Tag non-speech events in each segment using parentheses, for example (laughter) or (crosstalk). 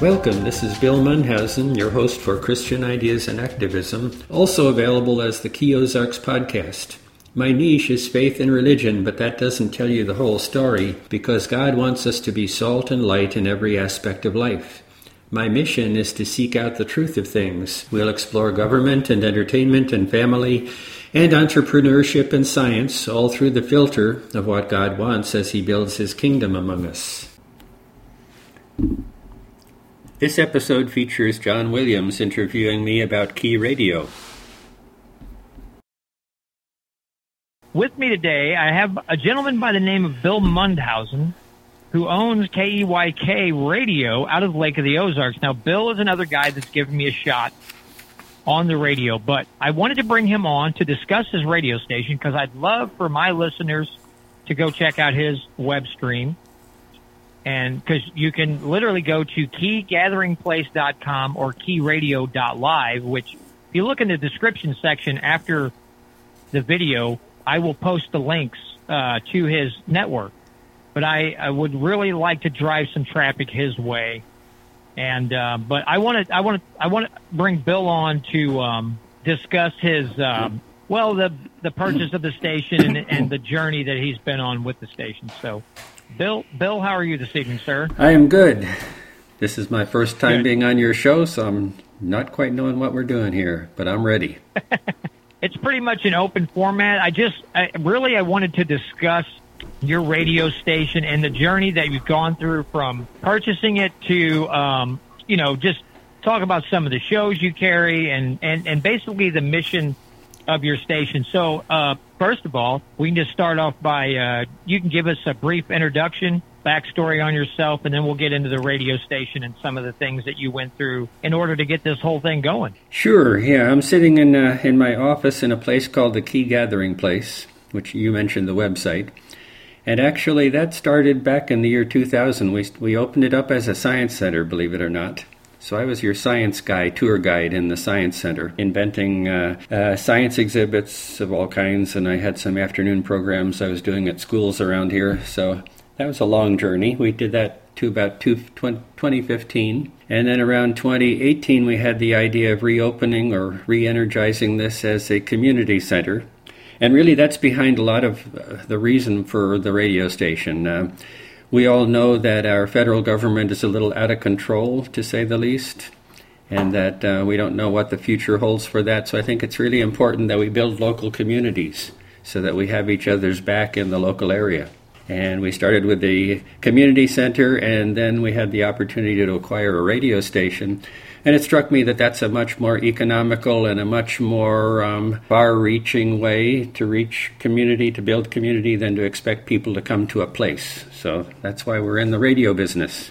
Welcome, this is Bill Munhausen, your host for Christian Ideas and Activism, also available as the Key Ozarks podcast. My niche is faith and religion, but that doesn't tell you the whole story because God wants us to be salt and light in every aspect of life. My mission is to seek out the truth of things. We'll explore government and entertainment and family and entrepreneurship and science, all through the filter of what God wants as He builds His kingdom among us. This episode features John Williams interviewing me about Key Radio. With me today, I have a gentleman by the name of Bill Mundhausen, who owns KEYK Radio out of Lake of the Ozarks. Now, Bill is another guy that's given me a shot on the radio, but I wanted to bring him on to discuss his radio station because I'd love for my listeners to go check out his web stream and because you can literally go to keygatheringplace.com or keyradio.live, which if you look in the description section after the video, I will post the links uh, to his network. But I, I would really like to drive some traffic his way, and uh, but I want to I want to I want to bring Bill on to um, discuss his um, well the the purchase of the station and, and the journey that he's been on with the station. So Bill, Bill, how are you this evening, sir? I am good. This is my first time good. being on your show, so I'm not quite knowing what we're doing here, but I'm ready. (laughs) it's pretty much an open format. I just, I, really, I wanted to discuss your radio station and the journey that you've gone through from purchasing it to, um, you know, just talk about some of the shows you carry and, and, and basically the mission of your station. So, uh, first of all, we can just start off by uh, you can give us a brief introduction, backstory on yourself, and then we'll get into the radio station and some of the things that you went through in order to get this whole thing going. Sure. Yeah, I'm sitting in uh, in my office in a place called the Key Gathering Place, which you mentioned the website. And actually, that started back in the year 2000. We, we opened it up as a science center, believe it or not. So I was your science guy, tour guide in the Science Center, inventing uh, uh, science exhibits of all kinds, and I had some afternoon programs I was doing at schools around here. So that was a long journey. We did that to about two, 2015. And then around 2018, we had the idea of reopening or re energizing this as a community center. And really, that's behind a lot of uh, the reason for the radio station. Uh, we all know that our federal government is a little out of control, to say the least, and that uh, we don't know what the future holds for that. So I think it's really important that we build local communities so that we have each other's back in the local area. And we started with the community center, and then we had the opportunity to acquire a radio station and it struck me that that's a much more economical and a much more um, far reaching way to reach community, to build community, than to expect people to come to a place. So that's why we're in the radio business.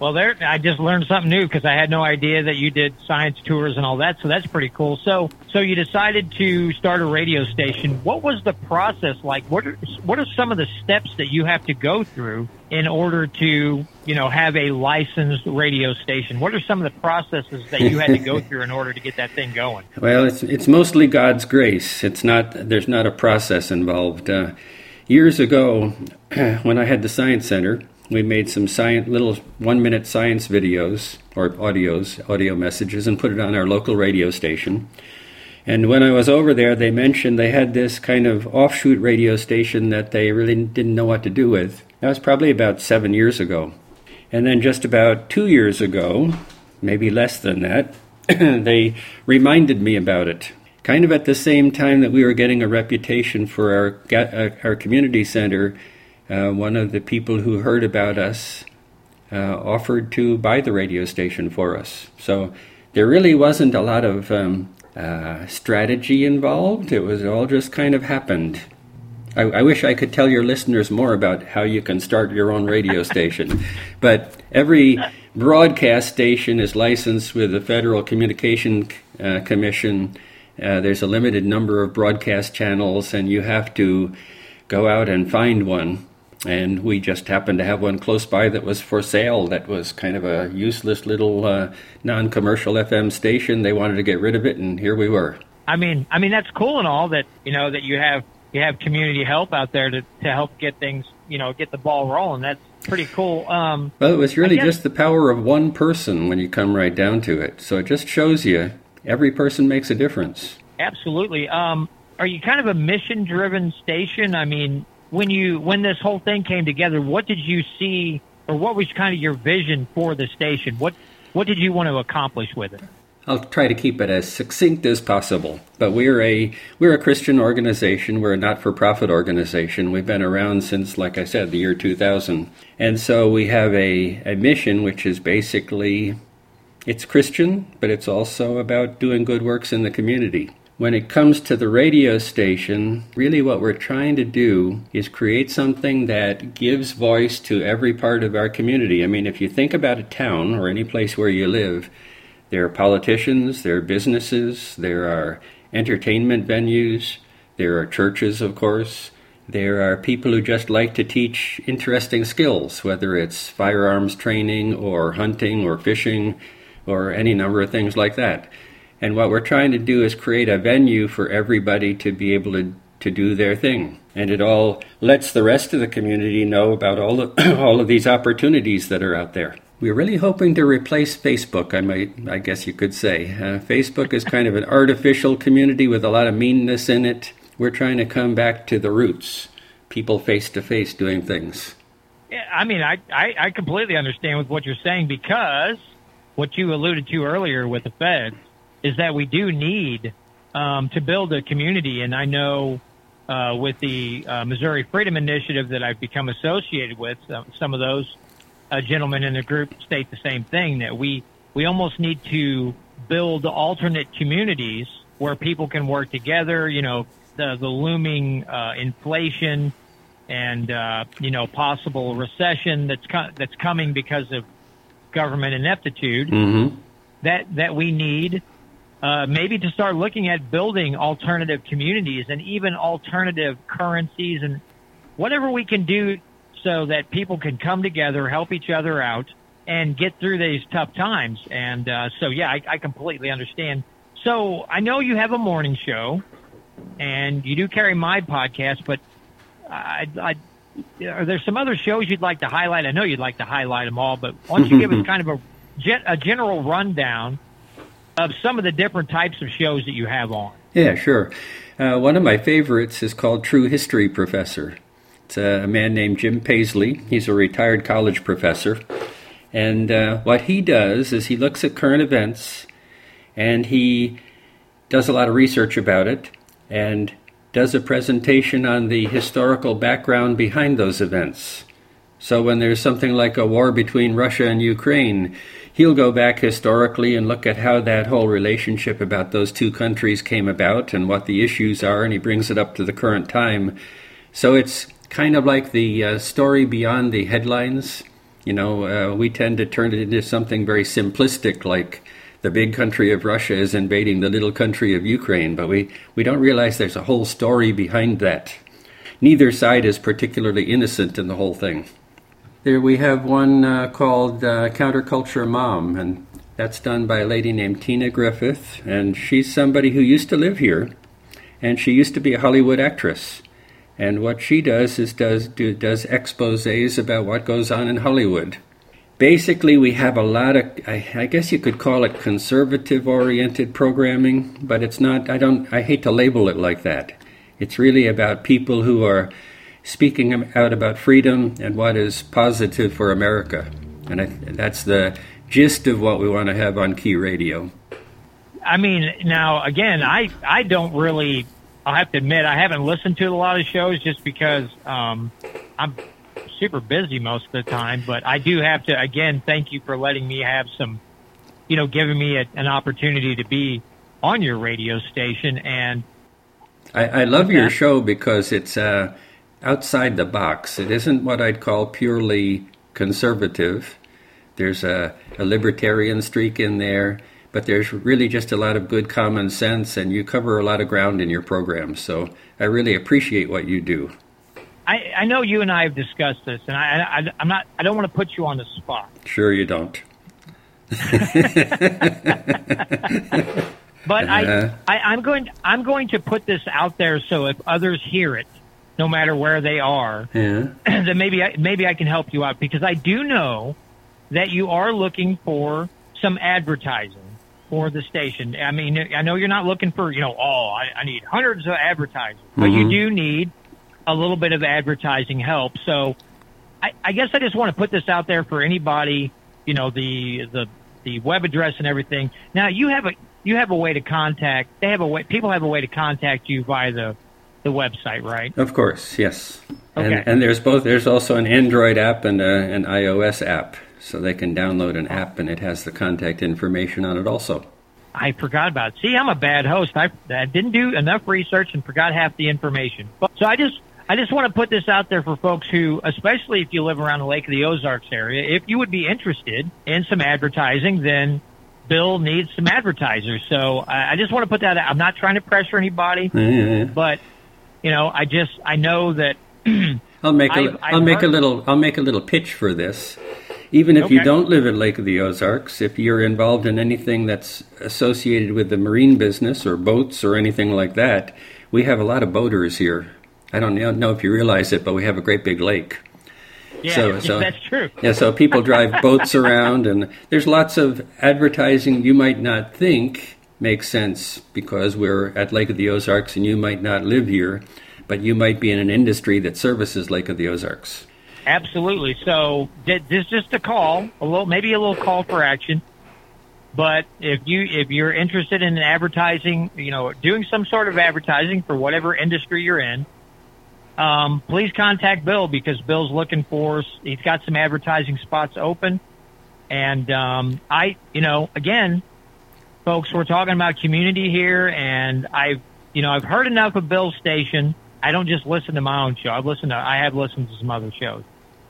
Well, there, I just learned something new because I had no idea that you did science tours and all that. So that's pretty cool. So, so you decided to start a radio station. What was the process like? What are, what are some of the steps that you have to go through in order to, you know, have a licensed radio station? What are some of the processes that you had to go (laughs) through in order to get that thing going? Well, it's it's mostly God's grace. It's not there's not a process involved. Uh, years ago, (clears throat) when I had the science center we made some science, little one minute science videos or audios, audio messages, and put it on our local radio station. And when I was over there, they mentioned they had this kind of offshoot radio station that they really didn't know what to do with. That was probably about seven years ago. And then just about two years ago, maybe less than that, (clears throat) they reminded me about it. Kind of at the same time that we were getting a reputation for our, uh, our community center uh, one of the people who heard about us uh, offered to buy the radio station for us. So there really wasn't a lot of um, uh, strategy involved. It was all just kind of happened. I, I, wish I could tell your listeners more about how you can start your own radio (laughs) station. But every broadcast station is licensed with the Federal Communication uh, Commission. Uh, there's a limited number of broadcast channels, and you have to go out and find one and we just happened to have one close by that was for sale that was kind of a useless little uh, non-commercial fm station they wanted to get rid of it and here we were i mean i mean that's cool and all that you know that you have you have community help out there to, to help get things you know get the ball rolling. That's pretty cool. Um, well, it was really guess, just the power of one person when you come right down to it. So it just shows you every person makes a difference. Absolutely. Um, are you kind of a mission driven station? I mean, when you when this whole thing came together, what did you see, or what was kind of your vision for the station? What what did you want to accomplish with it? I'll try to keep it as succinct as possible. But we're a we're a Christian organization. We're a not-for-profit organization. We've been around since, like I said, the year 2000, and so we have a, a mission which is basically it's Christian, but it's also about doing good works in the community. When it comes to the radio station, really what we're trying to do is create something that gives voice to every part of our community. I mean, if you think about a town or any place where you live, there are politicians, there are businesses, there are entertainment venues, there are churches, of course. There are people who just like to teach interesting skills, whether it's firearms training or hunting or fishing or any number of things like that. And what we're trying to do is create a venue for everybody to be able to, to do their thing. And it all lets the rest of the community know about all of, (clears throat) all of these opportunities that are out there. We're really hoping to replace Facebook, I might, I guess you could say. Uh, Facebook is kind of an artificial community with a lot of meanness in it. We're trying to come back to the roots, people face to face doing things. Yeah, I mean, I, I, I completely understand with what you're saying because what you alluded to earlier with the feds is that we do need um, to build a community. And I know uh, with the uh, Missouri Freedom Initiative that I've become associated with, uh, some of those uh, gentlemen in the group state the same thing that we we almost need to build alternate communities where people can work together. You know, the the looming uh, inflation and uh, you know possible recession that's co- that's coming because of government ineptitude. Mm-hmm. That that we need uh, maybe to start looking at building alternative communities and even alternative currencies and whatever we can do so that people can come together, help each other out, and get through these tough times. And uh, so, yeah, I, I completely understand. So I know you have a morning show, and you do carry my podcast, but I, I, are there some other shows you'd like to highlight? I know you'd like to highlight them all, but why don't you give us (laughs) kind of a, a general rundown of some of the different types of shows that you have on. Yeah, sure. Uh, one of my favorites is called True History Professor. It's a man named Jim Paisley. He's a retired college professor. And uh, what he does is he looks at current events and he does a lot of research about it and does a presentation on the historical background behind those events. So when there's something like a war between Russia and Ukraine, he'll go back historically and look at how that whole relationship about those two countries came about and what the issues are, and he brings it up to the current time. So it's kind of like the uh, story beyond the headlines. You know, uh, we tend to turn it into something very simplistic, like the big country of Russia is invading the little country of Ukraine, but we, we don't realize there's a whole story behind that. Neither side is particularly innocent in the whole thing. There we have one uh, called uh, Counterculture Mom, and that's done by a lady named Tina Griffin, and she's somebody who used to live here, and she used to be a Hollywood actress. And what she does is does do, does exposés about what goes on in Hollywood. Basically, we have a lot of I, I guess you could call it conservative-oriented programming, but it's not. I don't. I hate to label it like that. It's really about people who are speaking out about freedom and what is positive for America. And I, that's the gist of what we want to have on Key Radio. I mean, now again, I I don't really. I'll have to admit I haven't listened to a lot of shows just because um, I'm super busy most of the time. But I do have to again thank you for letting me have some, you know, giving me a, an opportunity to be on your radio station. And I, I love your show because it's. Uh, outside the box. It isn't what I'd call purely conservative. There's a, a, libertarian streak in there, but there's really just a lot of good common sense, and you cover a lot of ground in your program. So I really appreciate what you do. I, I know you and I have discussed this, and I, I, I'm not. I don't want to put you on the spot. Sure, you don't. (laughs) but uh-huh. I, I'm going. I'm going to put this out there so if others hear it, no matter where they are, (clears throat) Yeah. then maybe I, maybe I can help you out because I do know that you are looking for some advertising for the station. I mean, I know you're not looking for you know, oh, I, I need hundreds of advertising, but you Mhm. do need a little bit of advertising help. So, I, I guess I just want to put this out there for anybody. You know, the the the web address and everything. Now you have a you have a way to contact. They have a way. People have a way to contact you via the the website, right? Of course, yes. Okay. And, and there's both. There's also an Android app and a, an iOS app, so they can download an app and it has the contact information on it also. I forgot about it. See, I'm a bad host. I, I didn't do enough research and forgot half the information. But, so I just I just want to put this out there for folks who, especially if you live around the Lake of the Ozarks area, if you would be interested in some advertising, then Bill needs some advertisers. So I, I just want to put that out. I'm not trying to pressure anybody, but you know, I just I know that (clears throat) I'll make a, I've will make a little I'll make a little pitch for this. Even if you don't live at Lake of the Ozarks, if you're involved in anything that's associated with the marine business or boats or anything like that, we have a lot of boaters here. I don't know know if you realize it, but we have a great big lake. yeah, So- so- that's true. (laughs) Yeah, so people drive boats around, and there's lots of advertising you might not think makes sense because we're at Lake of the Ozarks and you might not live here, but you might be in an industry that services Lake of the Ozarks. Absolutely. So this is just a call, a little, maybe a little call for action. But if you if you're interested in advertising, you know, doing some sort of advertising for whatever industry you're in, um, please contact Bill because Bill's looking for. He's got some advertising spots open, and um, I, you know, again, folks, we're talking about community here, and I've, you know, I've heard enough of Bill's station. I don't just listen to my own show. I've listened to, I have listened to some other shows,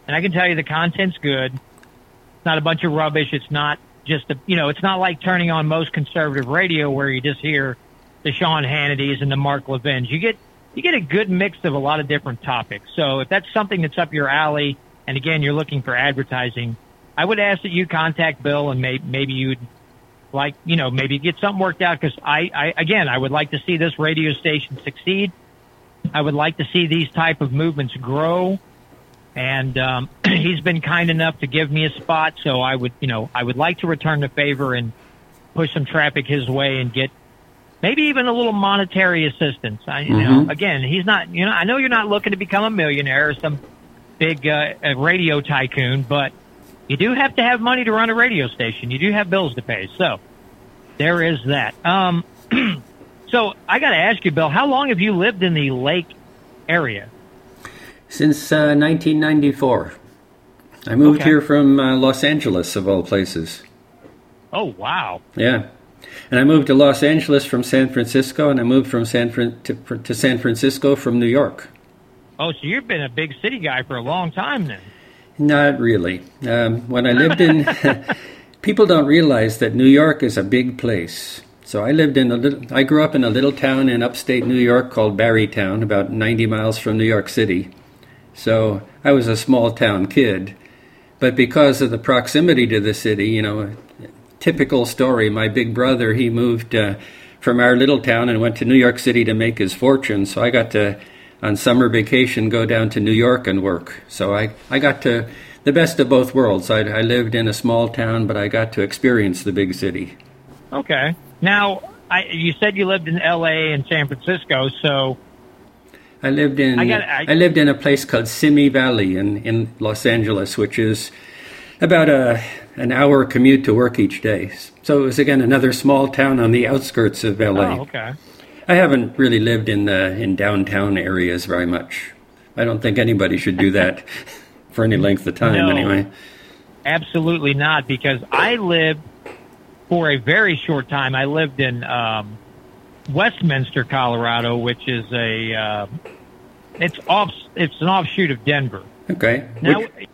and I can tell you the content's good. It's not a bunch of rubbish. It's not just a, you know, it's not like turning on most conservative radio where you just hear the Sean Hannity's and the Mark Levins. You get, you get a good mix of a lot of different topics. So if that's something that's up your alley, and again, you're looking for advertising, I would ask that you contact Bill and may, maybe you'd like, you know, maybe get something worked out because I, I, again, I would like to see this radio station succeed. I would like to see these type of movements grow. And um, (clears throat) he's been kind enough to give me a spot, so I would, you know, I would like to return the favor and push some traffic his way and get maybe even a little monetary assistance. I, you know, Mhm. again, he's not, you know, I know you're not looking to become a millionaire or some big uh, radio tycoon, but you do have to have money to run a radio station. You do have bills to pay, so there is that. Um, (clears throat) so I got to ask you, Bill, how long have you lived in the lake area? Since uh, 1994. I moved Okay. here from uh, Los Angeles, of all places. Oh wow, Yeah. And I moved to Los Angeles from San Francisco, and I moved from San Fran- to, to San Francisco from New York. oh, so you've been a big city guy for a long time then. Not really. Um, when I lived in, (laughs) people don't realize that New York is a big place. So I lived in a little. I grew up in a little town in upstate New York called Barrytown, about 90 miles from New York City. So I was a small town kid, but because of the proximity to the city, you know, typical story. My big brother, he moved uh, from our little town and went to New York City to make his fortune. So I got to, on summer vacation, go down to New York and work. So I, I got to the best of both worlds. I, I lived in a small town, but I got to experience the big city. Okay. Now, I, you said you lived in L.A. and San Francisco, so I lived in I I, got- I- lived in a place called Simi Valley in, in Los Angeles, which is about a an hour commute to work each day. So it was again another small town on the outskirts of LA. oh, okay. I haven't really lived in the in downtown areas very much. I don't think anybody should do that (laughs) for any length of time No. anyway. Absolutely not, because I lived for a very short time. I lived in um, Westminster, Colorado, which is a uh, it's off it's an offshoot of Denver. Okay. Now, Which-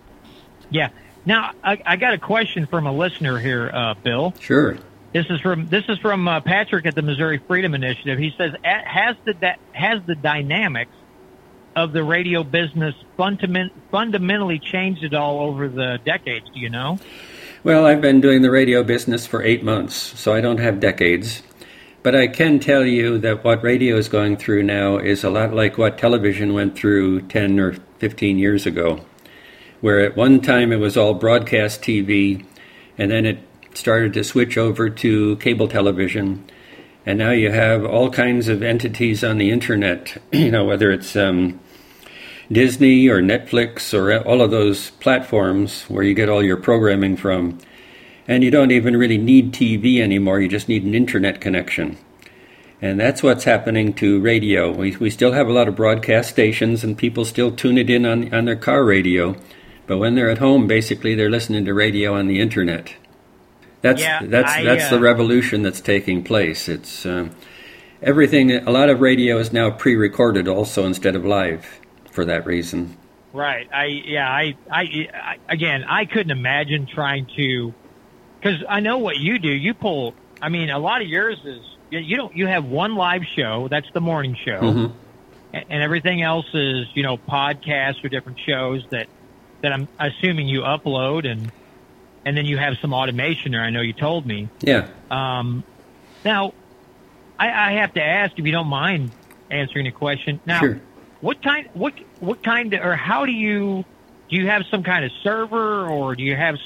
yeah. Now I, I got a question from a listener here, uh, Bill. sure. This is from this is from uh, Patrick at the Missouri Freedom Initiative. He says, "Has the da- has the dynamics of the radio business fundament, fundamentally changed at all over the decades? Do you know?" Well, I've been doing the radio business for eight months, so I don't have decades. but I can tell you that what radio is going through now is a lot like what television went through 10 or 15 years ago, where at one time it was all broadcast TV, and then it started to switch over to cable television. And now you have all kinds of entities on the internet, (clears throat) you know, whether it's um, Disney or Netflix or all of those platforms where you get all your programming from. And you don't even really need TV anymore, you just need an internet connection. And that's what's happening to radio. We, we still have a lot of broadcast stations, and people still tune it in on, on their car radio. But when they're at home, basically, they're listening to radio on the internet. That's Yeah, that's I, that's the uh, revolution that's taking place. It's um, everything. A lot of radio is now pre-recorded, also instead of live, for that reason. Right. I yeah. I I, I again. I couldn't imagine trying to, because I know what you do. You pull. I mean, a lot of yours is you- you don't. You have one live show. That's the morning show, Mhm. and, and everything else is you know podcasts or different shows that that I'm assuming you upload and and then you have some automation there. I know you told me. Yeah. Um, now, I, I have to ask if you don't mind answering the question. Now, Sure. what kind, what, what kind, of, or how do you, do you have some kind of server, or do you have,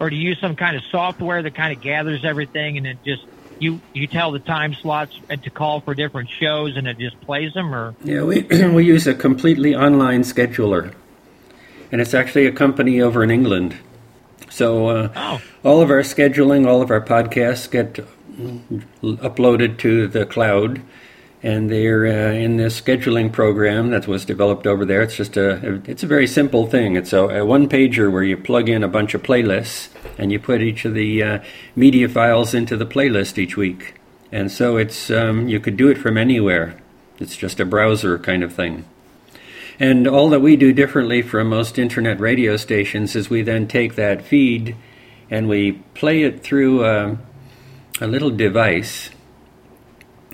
or do you use some kind of software that kind of gathers everything and it just you you tell the time slots and to call for different shows and it just plays them, or Yeah, we (clears throat) we use a completely online scheduler, and it's actually a company over in England. So uh, oh, all of our scheduling, all of our podcasts get uploaded to the cloud, and they're uh, in this scheduling program that was developed over there. It's just a it's a very simple thing. It's a, a one pager where you plug in a bunch of playlists and you put each of the uh, media files into the playlist each week. And so it's um, you could do it from anywhere. It's just a browser kind of thing. And all that we do differently from most internet radio stations is we then take that feed and we play it through a, a little device,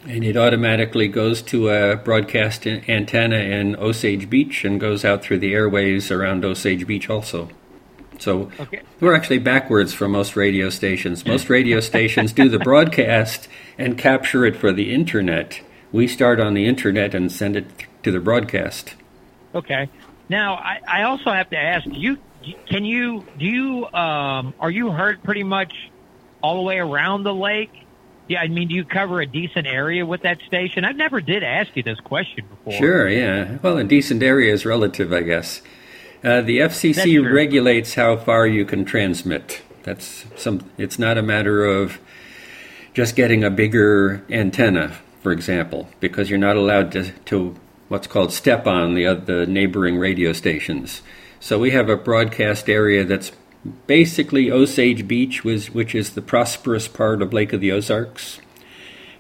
and it automatically goes to a broadcast antenna in Osage Beach and goes out through the airways around Osage Beach also. So okay. we're actually backwards from most radio stations. Most radio stations do the broadcast and capture it for the internet. We start on the internet and send it to the broadcast. Okay. Now, I, I also have to ask you: Can you do you um, are you heard pretty much all the way around the lake? Yeah, I mean, do you cover a decent area with that station? I never did ask you this question before. Sure, yeah. Well, a decent area is relative, I guess. Uh, the FCC regulates how far you can transmit. That's some. It's not a matter of just getting a bigger antenna, for example, because you're not allowed to, to what's called step on the oth- the neighboring radio stations. So we have a broadcast area that's basically Osage Beach, which is the prosperous part of Lake of the Ozarks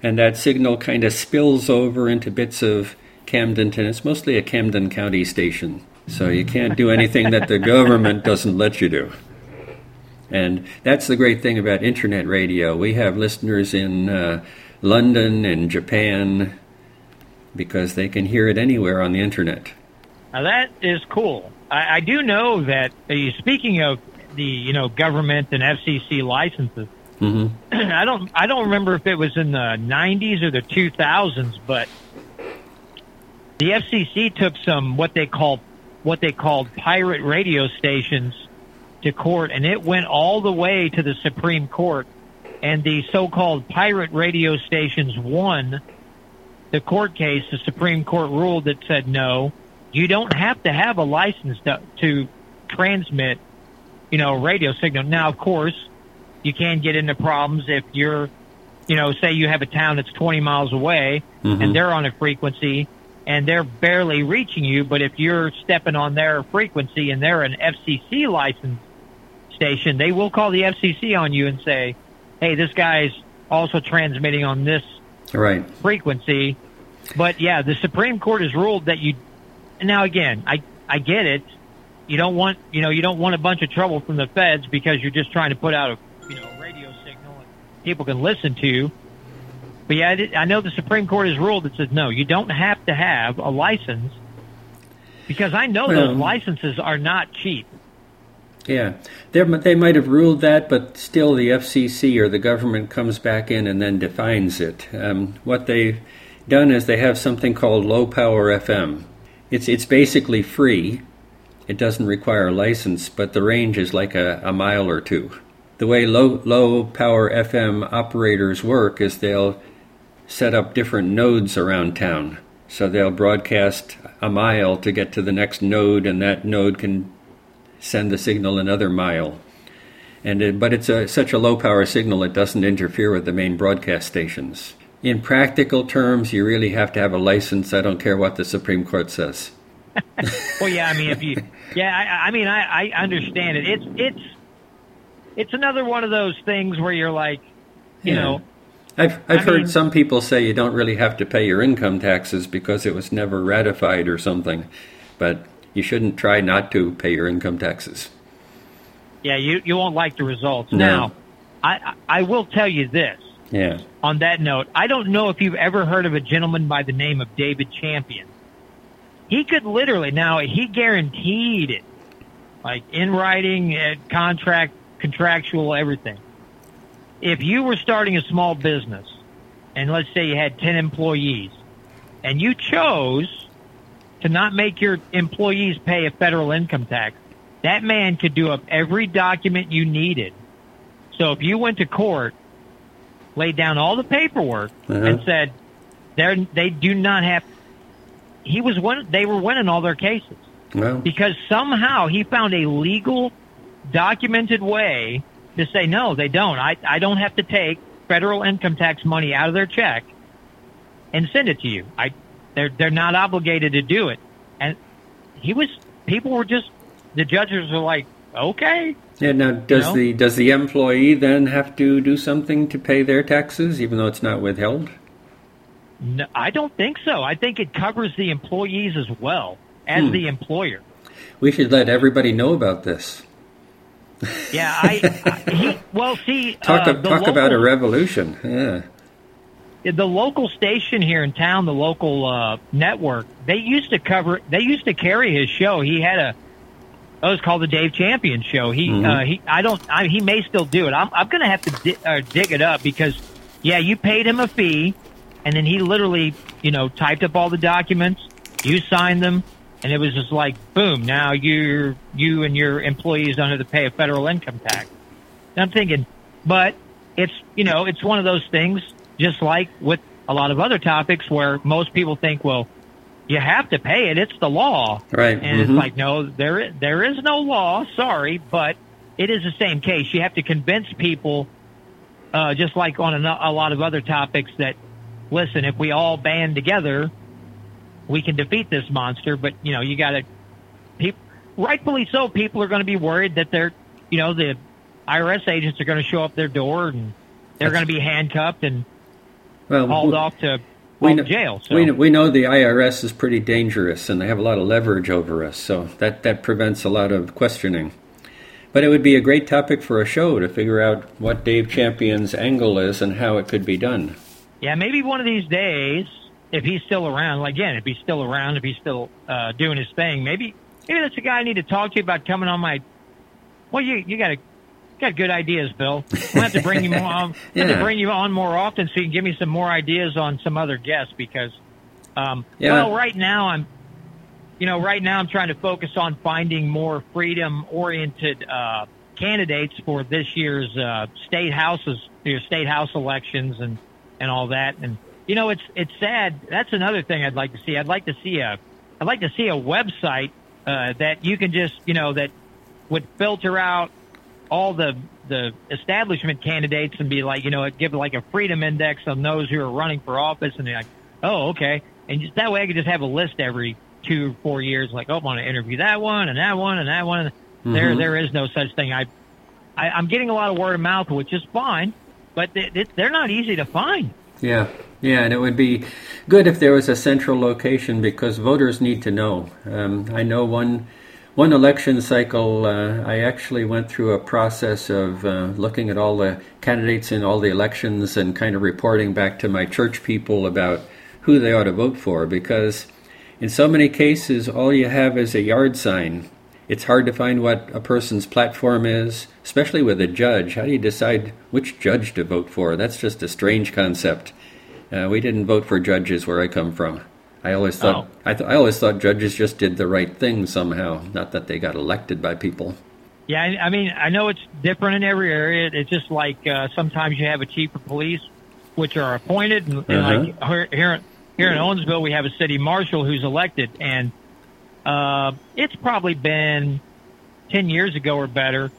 and that signal kind of spills over into bits of Camden, and it's mostly a Camden County station. So you can't do anything that the government doesn't let you do. And that's the great thing about internet radio. We have listeners in uh, London and Japan because they can hear it anywhere on the internet. Now that is cool. I, I do know that. Uh, speaking of the you know government and FCC licenses, hmm (clears throat) I don't I don't remember if it was in the 90s or the 2000s, but the FCC took some what they call what they called pirate radio stations to court, and it went all the way to the Supreme Court, and the so-called pirate radio stations won the court case. The Supreme Court ruled that said no, you don't have to have a license to, to transmit, you know, a radio signal. Now, of course, you can get into problems if you're, you know, say you have a town that's 20 miles away Mhm. and they're on a frequency and they're barely reaching you, but if you're stepping on their frequency and they're an FCC licensed station, they will call the FCC on you and say, hey, this guy's also transmitting on this Right. frequency. But yeah, the Supreme Court has ruled that you. Now again, I I get it. You don't want you know you don't want a bunch of trouble from the feds because you're just trying to put out a you know radio signal and people can listen to. But yeah, I, did, I know the Supreme Court has ruled that says no, you don't have to have a license because I know Well- those licenses are not cheap. Yeah, They're, they might have ruled that, but still the FCC or the government comes back in and then defines it. Um, what they've done is they have something called low power FM. It's, it's basically free. It doesn't require a license, but the range is like a, a mile or two. The way low, low power FM operators work is they'll set up different nodes around town. So they'll broadcast a mile to get to the next node, and that node can send the signal another mile. And it, but it's a, such a low power signal it doesn't interfere with the main broadcast stations. In practical terms, you really have to have a license. I don't care what the Supreme Court says. well, yeah, I mean, if you, yeah, I, I mean, I, I understand it. It's it's it's another one of those things where you're like, you yeah. know. I've I've I heard mean, some people say you don't really have to pay your income taxes because it was never ratified or something, but you shouldn't try not to pay your income taxes. Yeah, you, you won't like the results. No. Now, I, I will tell you this. Yeah. On that note, I don't know if you've ever heard of a gentleman by the name of David Champion. He could literally, now, he guaranteed it, like in writing, uh, contract, contractual, everything. If you were starting a small business, and let's say you had 10 employees, and you chose to not make your employees pay a federal income tax, that man could do up every document you needed. So if you went to court, laid down all the paperwork, uh-huh. and said they they do not have, he was one. They were winning all their cases well. because somehow he found a legal, documented way to say no, they don't. I I don't have to take federal income tax money out of their check and send it to you. I they're they're not obligated to do it. And he was people were just the judges were like, okay. Yeah. Now, does you know? the does the employee then have to do something to pay their taxes, even though it's not withheld? No, I don't think so. I think it covers the employees as well as hmm. the employer. We should let everybody know about this. Yeah, I, I he, well, see, (laughs) talk, uh, talk local, about a revolution. Yeah the local station here in town, the local uh, network, they used to cover, they used to carry his show. He had a, it was called the Dave Champion Show. He, mm-hmm. uh, he, I don't, I, he may still do it. I'm, I'm going to have to di- uh, dig it up because, yeah, you paid him a fee, and then he literally, you know, typed up all the documents. You signed them, and it was just like, boom. Now you're, you and your employees don't have to pay a federal income tax. And I'm thinking, but it's, you know, it's one of those things just like with a lot of other topics where most people think, well, you have to pay it. It's the law. Right. And mm-hmm. it's like, no, there is, there is no law. Sorry, but it is the same case. You have to convince people, uh, just like on a, a lot of other topics that, listen, if we all band together, we can defeat this monster. But, you know, you got to, people, rightfully so, people are going to be worried that they're, you know, the IRS agents are going to show up their door and they're going to be handcuffed and well, hauled we, off to we know, jail. So. We, we know the IRS is pretty dangerous and they have a lot of leverage over us, so that, that prevents a lot of questioning. But it would be a great topic for a show to figure out what Dave Champion's angle is and how it could be done. Yeah, maybe one of these days, if he's still around, like again, if he's still around, if he's still uh, doing his thing, maybe maybe that's a guy I need to talk to about coming on my. Well, you you got to got good ideas, Bill. I'll have to bring you (laughs) on, yeah. have to bring you on more often so you can give me some more ideas on some other guests because, um, yeah. well, right now I'm, you know, right now I'm trying to focus on finding more freedom oriented, uh, candidates for this year's, uh, state houses, your state house elections and, and all that. And, you know, it's, it's sad. That's another thing I'd like to see. I'd like to see a, I'd like to see a website, uh, that you can just, you know, that would filter out all the the establishment candidates and be like, you know, give like a freedom index on those who are running for office, and they're like, oh, okay, and just that way I could just have a list every two four years, like, oh, I want to interview that one and that one and that one. Mm-hmm. There there is no such thing. I, I I'm getting a lot of word of mouth, which is fine, but they, they're not easy to find. Yeah, yeah, and it would be good if there was a central location because voters need to know. Um, I know one one election cycle, uh, I actually went through a process of uh, looking at all the candidates in all the elections and kind of reporting back to my church people about who they ought to vote for because in so many cases, all you have is a yard sign. it's hard to find what a person's platform is, especially with a judge. How do you decide which judge to vote for? That's just a strange concept. Uh, we didn't vote for judges where I come from. I always thought oh. I, th- I always thought judges just did the right thing somehow, not that they got elected by people. Yeah, I mean, I know it's different in every area. It's just like uh, sometimes you have a chief of police, which are appointed, and, and uh-huh. like here here in Owensville, we have a city marshal who's elected, and uh, it's probably been ten years ago or better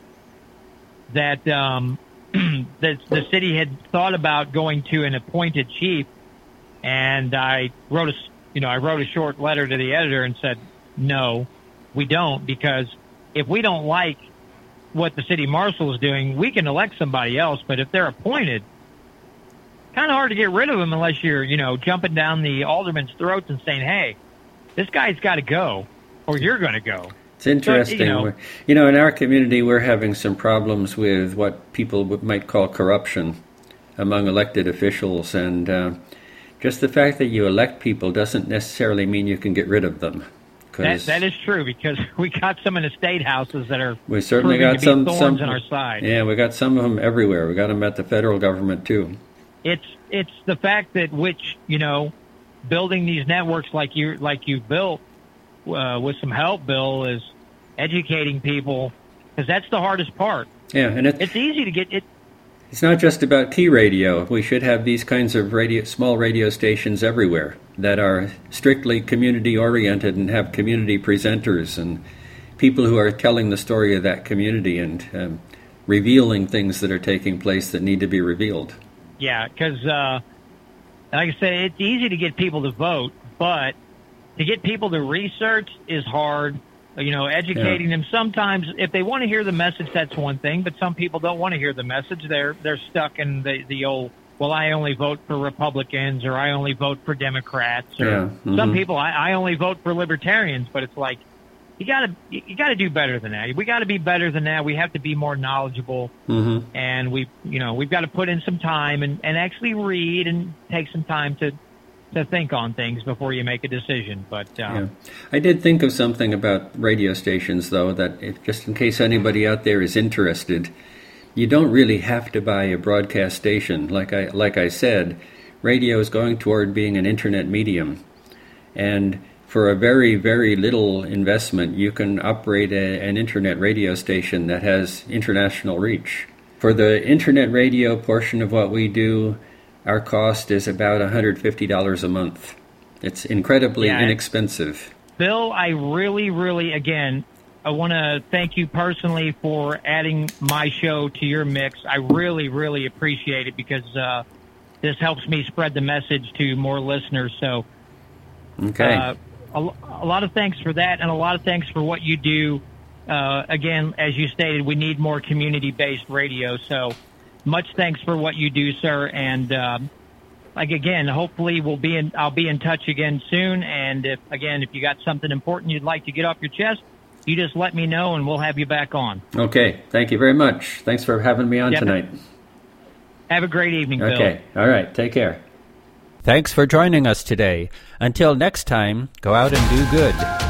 that um, (clears throat) that the city had thought about going to an appointed chief, and I wrote a you know I wrote a short letter to the editor and said no, we don't because if we don't like what the city marshal is doing, we can elect somebody else. But if they're appointed, kind of hard to get rid of them unless you're, you know, jumping down the alderman's throats and saying, "Hey, this guy's got to go, or you're going to go." It's interesting. you, know, you know, in our community, we're having some problems with what people might call corruption among elected officials, and uh, just the fact that you elect people doesn't necessarily mean you can get rid of them. That, that is true because (laughs) we got some in the state houses that are we certainly got some some on our side. Yeah, we got some of them everywhere. We got them at the federal government too. It's it's the fact that which you know, building these networks like you like you built uh, with some help, Bill, is educating people because that's the hardest part. Yeah, and it's, it's easy to get it. It's not just about Key radio. We should have these kinds of radio, small radio stations everywhere that are strictly community oriented and have community presenters and people who are telling the story of that community and um, revealing things that are taking place that need to be revealed. Yeah, because uh, like I say, it's easy to get people to vote, but to get people to research is hard you know, educating yeah. them. Sometimes, if they want to hear the message, that's one thing. But some people don't want to hear the message. They're they're stuck in the the old. Well, I only vote for Republicans, or I only vote for Democrats, or yeah. mm-hmm. some people I, I only vote for Libertarians. But it's like you gotta you gotta do better than that. We got to be better than that. We have to be more knowledgeable, mm-hmm. and we you know we've got to put in some time and and actually read and take some time to to think on things before you make a decision. But um, yeah. I did think of something about radio stations, though, that if, just in case anybody out there is interested, you don't really have to buy a broadcast station. Like I like I said, radio is going toward being an internet medium, and for a very very little investment, you can operate a, an internet radio station that has international reach. For the internet radio portion of what we do, our cost is about $150 a month. It's incredibly yeah, inexpensive. Bill, I really, really, again, I want to thank you personally for adding my show to your mix. I really, really appreciate it because uh, this helps me spread the message to more listeners. So, okay. Uh, a, a, lot of thanks for that, and a lot of thanks for what you do. Uh, again, as you stated, we need more community based radio. So, much thanks for what you do, sir. And um, like again, hopefully we'll be in. I'll be in touch again soon. And if again, if you got something important you'd like to get off your chest, you just let me know, and we'll have you back on. Okay. Thank you very much. Thanks for having me on yep. tonight. Have a great evening, Bill. Okay. All right. Take care. Thanks for joining us today. Until next time, go out and do good.